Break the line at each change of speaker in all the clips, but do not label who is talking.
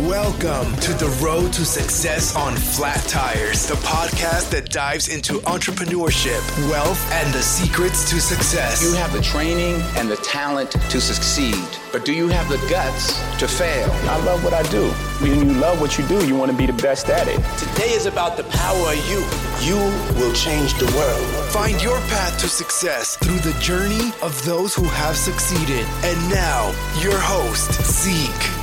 Welcome to the Road to Success on Flat Tires, the podcast that dives into entrepreneurship, wealth, and the secrets to success.
You have the training and the talent to succeed, but do you have the guts to fail?
I love what I do. When you love what you do, you want to be the best at it.
Today is about the power of you. You will change the world.
Find your path to success through the journey of those who have succeeded. And now, your host,
Zeek.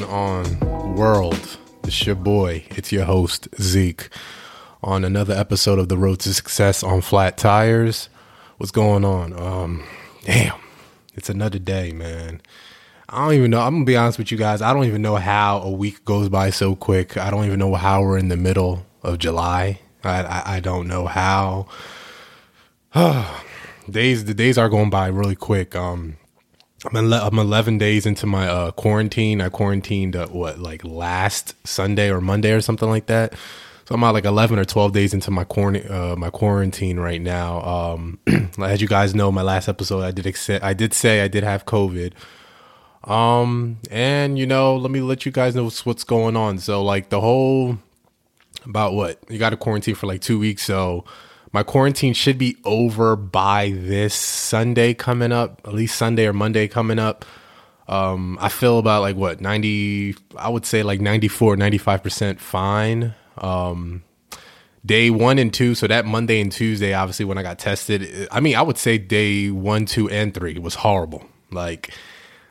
Going on, world? It's your boy. It's your host, Zeek, on another episode of The Road to Success on Flat Tires. What's going on? Um, damn, it's another day, man. I don't even know. I'm gonna be honest with you guys. I don't even know how a week goes by so quick. I don't even know how we're in the middle of July. I I, I don't know how. days the days are going by really quick. Um, I'm I'm 11 days into my uh, quarantine. I quarantined uh, what like last Sunday or Monday or something like that. So I'm about like 11 or 12 days into my quarantine uh, my quarantine right now. Um, as you guys know, my last episode I did accept, I did say I did have COVID. Um, and you know, let me let you guys know what's, what's going on. So like the whole about what you got to quarantine for like two weeks. So my quarantine should be over by this Sunday coming up, at least Sunday or Monday coming up. Um, I feel about like what 90, I would say like 94, 95% fine. Um, day one and two, so that Monday and Tuesday, obviously when I got tested, I mean, I would say day one, two, and three was horrible. Like,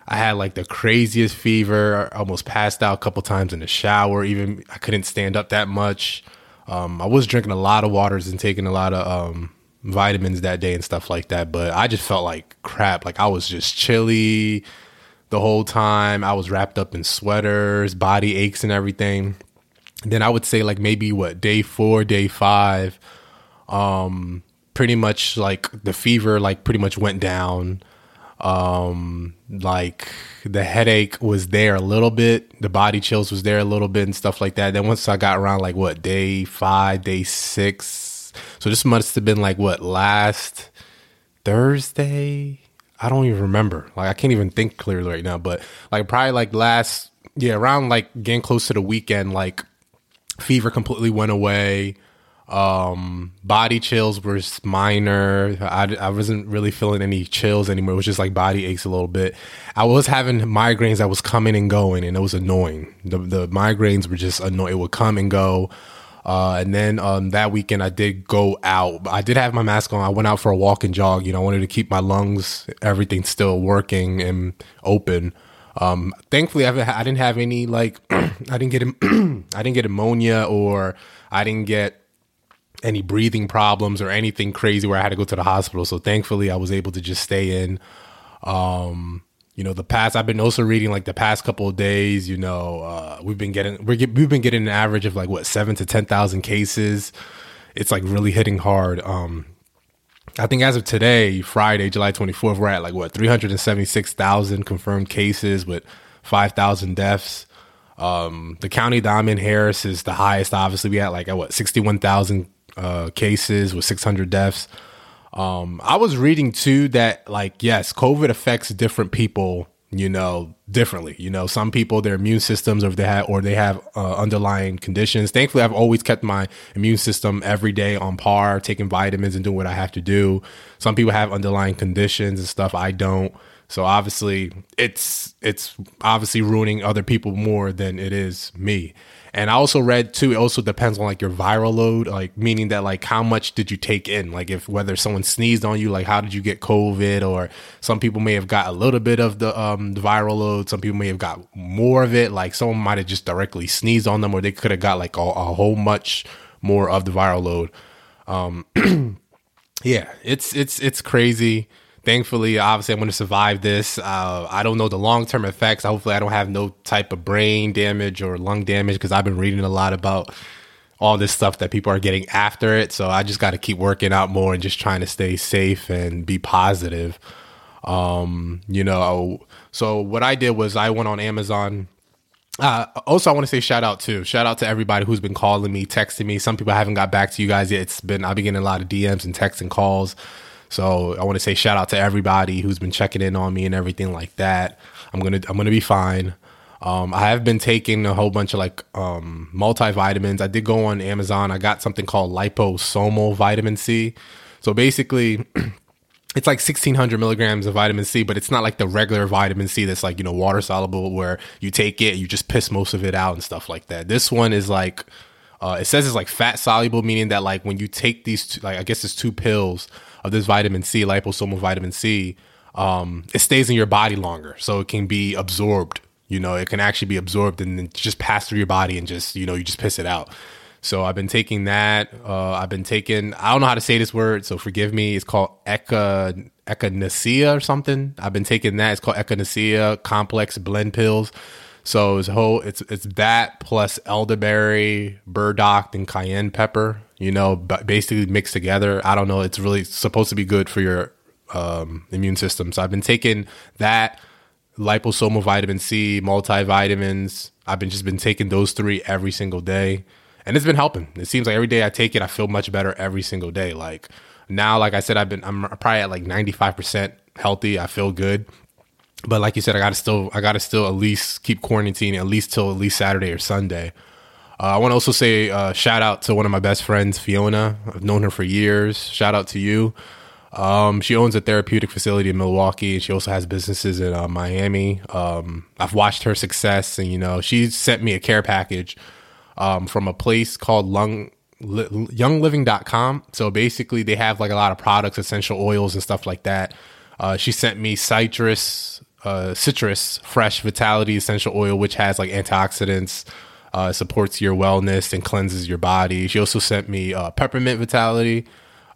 I had like the craziest fever. Almost passed out a couple times in the shower. Even I couldn't stand up that much. Um, I was drinking a lot of waters and taking a lot of um, vitamins that day and stuff like that. But I just felt like crap. Like I was just chilly the whole time. I was wrapped up in sweaters, body aches, and everything. And then I would say like maybe what day four, day five, um, pretty much like the fever like pretty much went down um like the headache was there a little bit. The body chills was there a little bit and stuff like that. Then once i got around like what day five day six? So this must have been like what last thursday? I don't even remember. Like i can't even think clearly right now but like probably like last yeah around like getting close to the weekend like fever completely went away um body chills were minor I, I wasn't really feeling any chills anymore it was just like body aches a little bit i was having migraines that was coming and going and it was annoying the, the migraines were just annoying it would come and go uh, and then um, that weekend I did go out. I did have my mask on. I went out for a walk and jog. You know, I wanted to keep my lungs, everything still working and open. Um, thankfully, I, I didn't have any like I didn't get I didn't get pneumonia or I didn't get any breathing problems or anything crazy where I had to go to the hospital. So thankfully, I was able to just stay in. Um, you know, the past I've been also reading like the past couple of days. You know, uh, we've been getting get, we've been getting an average of like what seven to ten thousand cases. It's like really hitting hard. Um, I think as of today, Friday, July 24th, we're at like what 376,000 confirmed cases with 5,000 deaths. Um, the county in, Harris, is the highest. Obviously, we had like what 61,000 uh, cases with 600 deaths. Um, I was reading too that like yes, COVID affects different people, you know, differently. You know, some people their immune systems or they have or they have uh, underlying conditions. Thankfully, I've always kept my immune system every day on par, taking vitamins and doing what I have to do. Some people have underlying conditions and stuff. I don't. So obviously, it's it's obviously ruining other people more than it is me. And I also read too, it also depends on like your viral load, like meaning that like how much did you take in? Like if whether someone sneezed on you, like how did you get COVID? Or some people may have got a little bit of the um the viral load, some people may have got more of it, like someone might have just directly sneezed on them, or they could have got like a, a whole much more of the viral load. Um yeah, it's it's it's crazy thankfully, obviously, I'm going to survive this. Uh, I don't know the long term effects. Hopefully, I don't have no type of brain damage or lung damage because I've been reading a lot about all this stuff that people are getting after it. So I just got to keep working out more and just trying to stay safe and be positive. Um, you know, so what I did was I went on Amazon. Uh, also, I want to say shout out to shout out to everybody who's been calling me, texting me. Some people I haven't got back to you guys yet. It's been I've been getting a lot of DMs and texts and calls. So I want to say shout out to everybody who's been checking in on me and everything like that. I'm gonna I'm gonna be fine. Um, I have been taking a whole bunch of like um, multivitamins. I did go on Amazon. I got something called liposomal vitamin C. So basically, it's like 1600 milligrams of vitamin C, but it's not like the regular vitamin C that's like, you know, water soluble where you take it, you just piss most of it out and stuff like that. This one is like, uh, it says it's like fat soluble, meaning that like when you take these, two, like I guess it's two pills of this vitamin C, liposomal vitamin C, um, it stays in your body longer. So it can be absorbed you know, it can actually be absorbed and then just pass through your body and just, you know, you just piss it out. So I've been taking that. Uh, I've been taking, I don't know how to say this word, so forgive me. It's called Eka, Echinacea or something. I've been taking that. It's called Echinacea complex blend pills. So it's whole, it's, it's that plus elderberry, burdock, and cayenne pepper, you know, basically mixed together. I don't know. It's really supposed to be good for your um, immune system. So I've been taking that liposomal vitamin C, multivitamins. I've been just been taking those three every single day, and it's been helping. It seems like every day I take it, I feel much better every single day. Like now, like I said, I've been I'm probably at like 95 percent healthy. I feel good, but like you said, I gotta still I gotta still at least keep quarantining at least till at least Saturday or Sunday. Uh, I want to also say uh, shout out to one of my best friends, Fiona. I've known her for years. Shout out to you. Um, she owns a therapeutic facility in Milwaukee. And she also has businesses in uh, Miami. Um, I've watched her success, and you know, she sent me a care package um, from a place called Lung youngliving.com. So basically, they have like a lot of products, essential oils, and stuff like that. Uh, she sent me citrus, uh, citrus fresh vitality essential oil, which has like antioxidants, uh, supports your wellness and cleanses your body. She also sent me uh, peppermint vitality,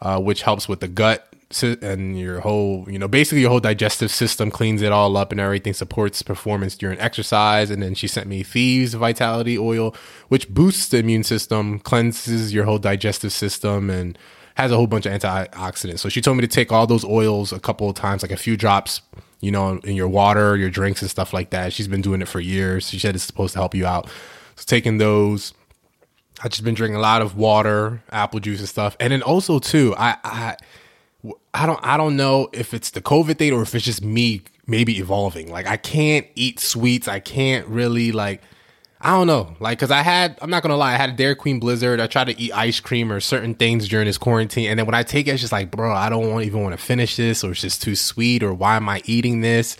uh, which helps with the gut and your whole, you know, basically your whole digestive system cleans it all up and everything supports performance during exercise. And then she sent me Thieves Vitality Oil, which boosts the immune system, cleanses your whole digestive system, and has a whole bunch of antioxidants. So she told me to take all those oils a couple of times, like a few drops, you know, in your water, your drinks, and stuff like that. She's been doing it for years. She said it's supposed to help you out. So taking those. I've just been drinking a lot of water, apple juice, and stuff. And then also too, I, I I don't I don't know if it's the COVID thing or if it's just me maybe evolving. Like I can't eat sweets. I can't really like I don't know. Like cuz I had I'm not to lie, I had a Dairy Queen Blizzard. I tried to eat ice cream or certain things during this quarantine and then when I take it it's just like, bro, I don't want, even want to finish this or it's just too sweet or why am I eating this?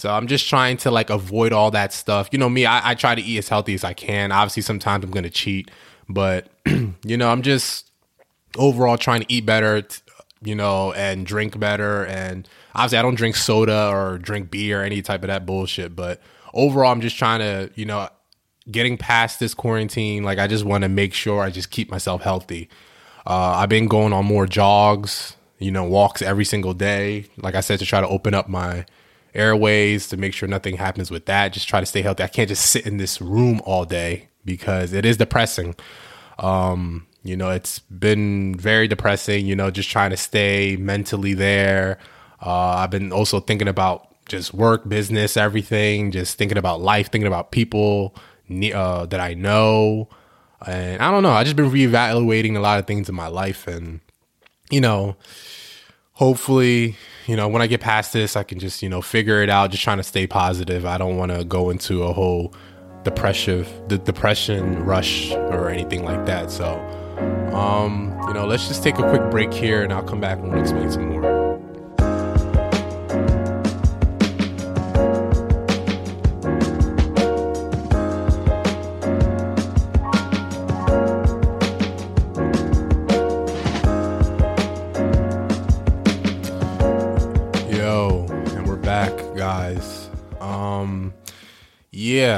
So I'm just trying to like avoid all that stuff. You know me, I, I try to eat as healthy as I can. Obviously sometimes I'm to cheat, but you know, I'm just overall trying to eat better, you know, and drink better. And obviously, I don't drink soda or drink beer or any type of that bullshit. But overall, I'm just trying to, you know, getting past this quarantine. Like, I just want to make sure I just keep myself healthy. Uh, I've been going on more jogs, you know, walks every single day. Like I said, to try to open up my airways to make sure nothing happens with that. Just try to stay healthy. I can't just sit in this room all day because it is depressing. Um, you know, it's been very depressing, you know, just trying to stay mentally there. Uh, I've been also thinking about just work, business, everything, just thinking about life, thinking about people uh, that I know. And I don't know, I just been reevaluating a lot of things in my life. And, you know, hopefully, you know, when I get past this, I can just, you know, figure it out, just trying to stay positive. I don't want to go into a whole depressive, the depression rush or anything like that. So, um, you know, let's just take a quick break here and I'll come back and explain some more.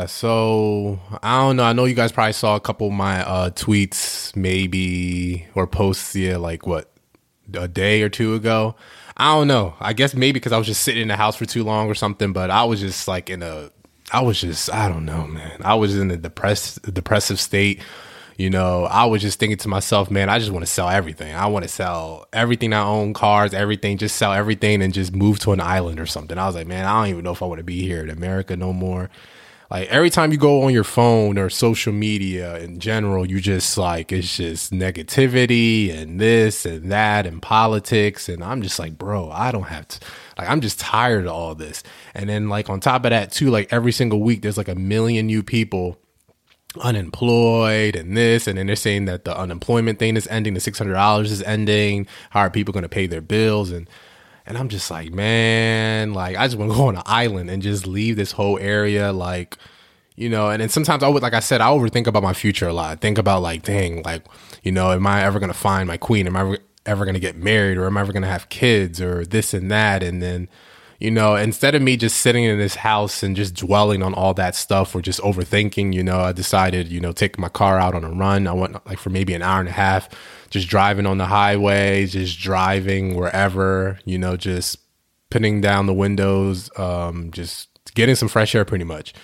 Yeah, so I don't know. I know you guys probably saw a couple of my uh, tweets, maybe or posts. Yeah, like what a day or two ago. I don't know. I guess maybe because I was just sitting in the house for too long or something. But I was just like in a, I was just I don't know, man. I was in a depressed depressive state. You know, I was just thinking to myself, man, I just want to sell everything. I want to sell everything I own, cars, everything, just sell everything and just move to an island or something. I was like, man, I don't even know if I want to be here in America no more. Like every time you go on your phone or social media in general, you just like it's just negativity and this and that and politics. And I'm just like, bro, I don't have to like I'm just tired of all this. And then like on top of that too, like every single week there's like a million new people unemployed and this and then they're saying that the unemployment thing is ending the $600 is ending how are people going to pay their bills and and I'm just like, man, like I just want to go on an island and just leave this whole area, like, you know. And then sometimes I would, like I said, I overthink about my future a lot. Think about like, dang, like, you know, am I ever gonna find my queen? Am I ever gonna get married, or am I ever gonna have kids, or this and that? And then, you know, instead of me just sitting in this house and just dwelling on all that stuff or just overthinking, you know, I decided, you know, take my car out on a run. I went like for maybe an hour and a half just driving on the highway, just driving wherever, you know, just putting down the windows, um, just getting some fresh air pretty much.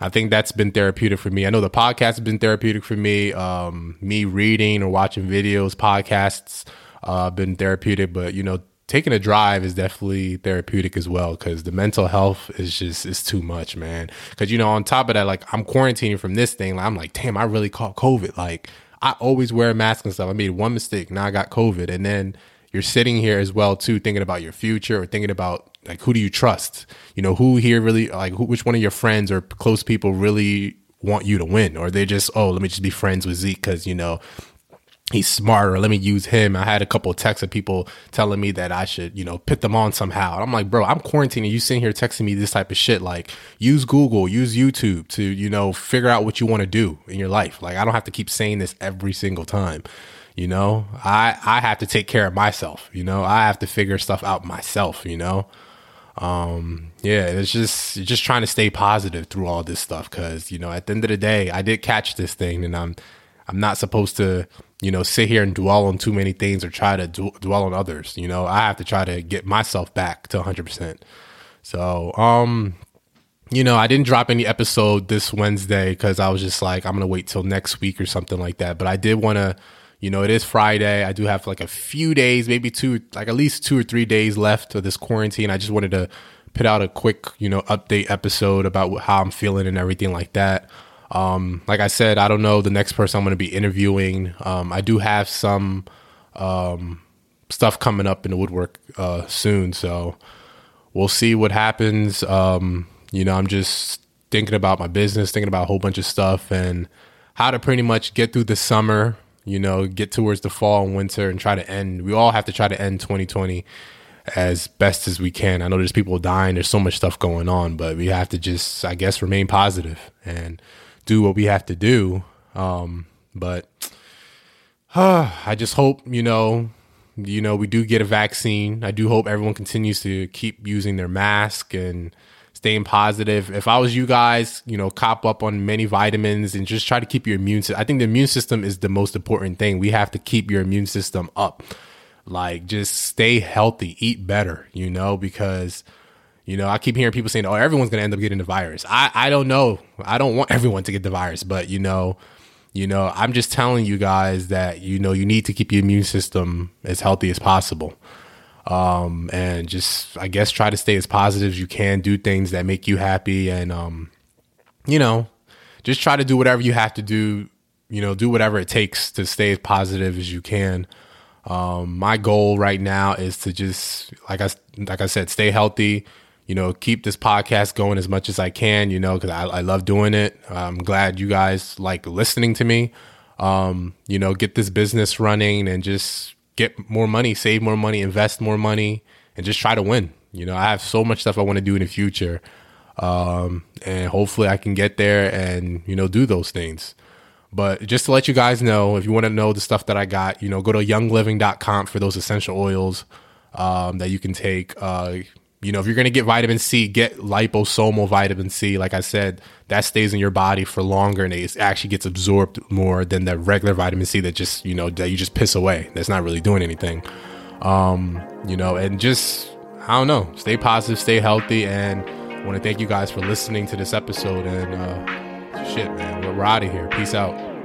I think that's been therapeutic for me. I know the podcast has been therapeutic for me. Um, me reading or watching videos, podcasts, uh, been therapeutic, but you know, taking a drive is definitely therapeutic as well because the mental health is just is too much, man. Because you know, on top of that, like I'm quarantining from this thing. Like, I'm like, damn, I really caught COVID. Like I always wear a mask and stuff. I made one mistake. Now I got COVID. And then you're sitting here as well too, thinking about your future or thinking about like who do you trust? You know, who here really like who, which one of your friends or close people really want you to win, or they just oh let me just be friends with Zeek because you know he's smarter. Let me use him. I had a couple of texts of people telling me that I should, you know, put them on somehow. I'm like, bro, I'm quarantining. You sitting here texting me this type of shit. Like, use Google, use YouTube to, you know, figure out what you want to do in your life. Like, I don't have to keep saying this every single time. You know, I I have to take care of myself. You know, I have to figure stuff out myself. You know, um, yeah, it's just just trying to stay positive through all this stuff because you know, at the end of the day, I did catch this thing, and I'm I'm not supposed to you know, sit here and dwell on too many things or try to d- dwell on others. You know, I have to try to get myself back to 100%. So, um, you know, I didn't drop any episode this Wednesday because I was just like, I'm going to wait till next week or something like that. But I did want to, you know, it is Friday. I do have like a few days, maybe two, like at least two or three days left of this quarantine. I just wanted to put out a quick, you know, update episode about how I'm feeling and everything like that. Um, like I said, I don't know the next person I'm going to be interviewing. Um, I do have some um, stuff coming up in the woodwork uh, soon, so we'll see what happens. Um, you know, I'm just thinking about my business, thinking about a whole bunch of stuff, and how to pretty much get through the summer. You know, get towards the fall and winter, and try to end. We all have to try to end 2020 as best as we can. I know there's people dying, there's so much stuff going on, but we have to just, I guess, remain positive and do what we have to do. Um, but uh, I just hope you know, you know, we do get a vaccine. I do hope everyone continues to keep using their mask and staying positive. If I was you guys, you know, cop up on many vitamins and just try to keep your immune system. I think the immune system is the most important thing. We have to keep your immune system up. Like just stay healthy, eat better, you know, because you know, I keep hearing people saying, "Oh, everyone's going to end up getting the virus." I I don't know. I don't want everyone to get the virus, but you know, you know, I'm just telling you guys that you know you need to keep your immune system as healthy as possible. Um, and just I guess try to stay as positive as you can, do things that make you happy and um, you know, just try to do whatever you have to do, you know, do whatever it takes to stay as positive as you can. Um, my goal right now is to just like I like I said, stay healthy, you know, keep this podcast going as much as I can, you know, because I, I love doing it. I'm glad you guys like listening to me. Um, you know, get this business running and just get more money, save more money, invest more money, and just try to win. You know, I have so much stuff I want to do in the future. Um, and hopefully I can get there and, you know, do those things. But just to let you guys know, if you want to know the stuff that I got, you know, go to youngliving.com for those essential oils um, that you can take. Uh, you know, if you're going to get vitamin C, get liposomal vitamin C. Like I said, that stays in your body for longer and it actually gets absorbed more than the regular vitamin C that just, you know, that you just piss away. That's not really doing anything. Um, you know, and just I don't know, stay positive, stay healthy, and I want to thank you guys for listening to this episode. And uh, shit, man, we're, out of here. Peace out.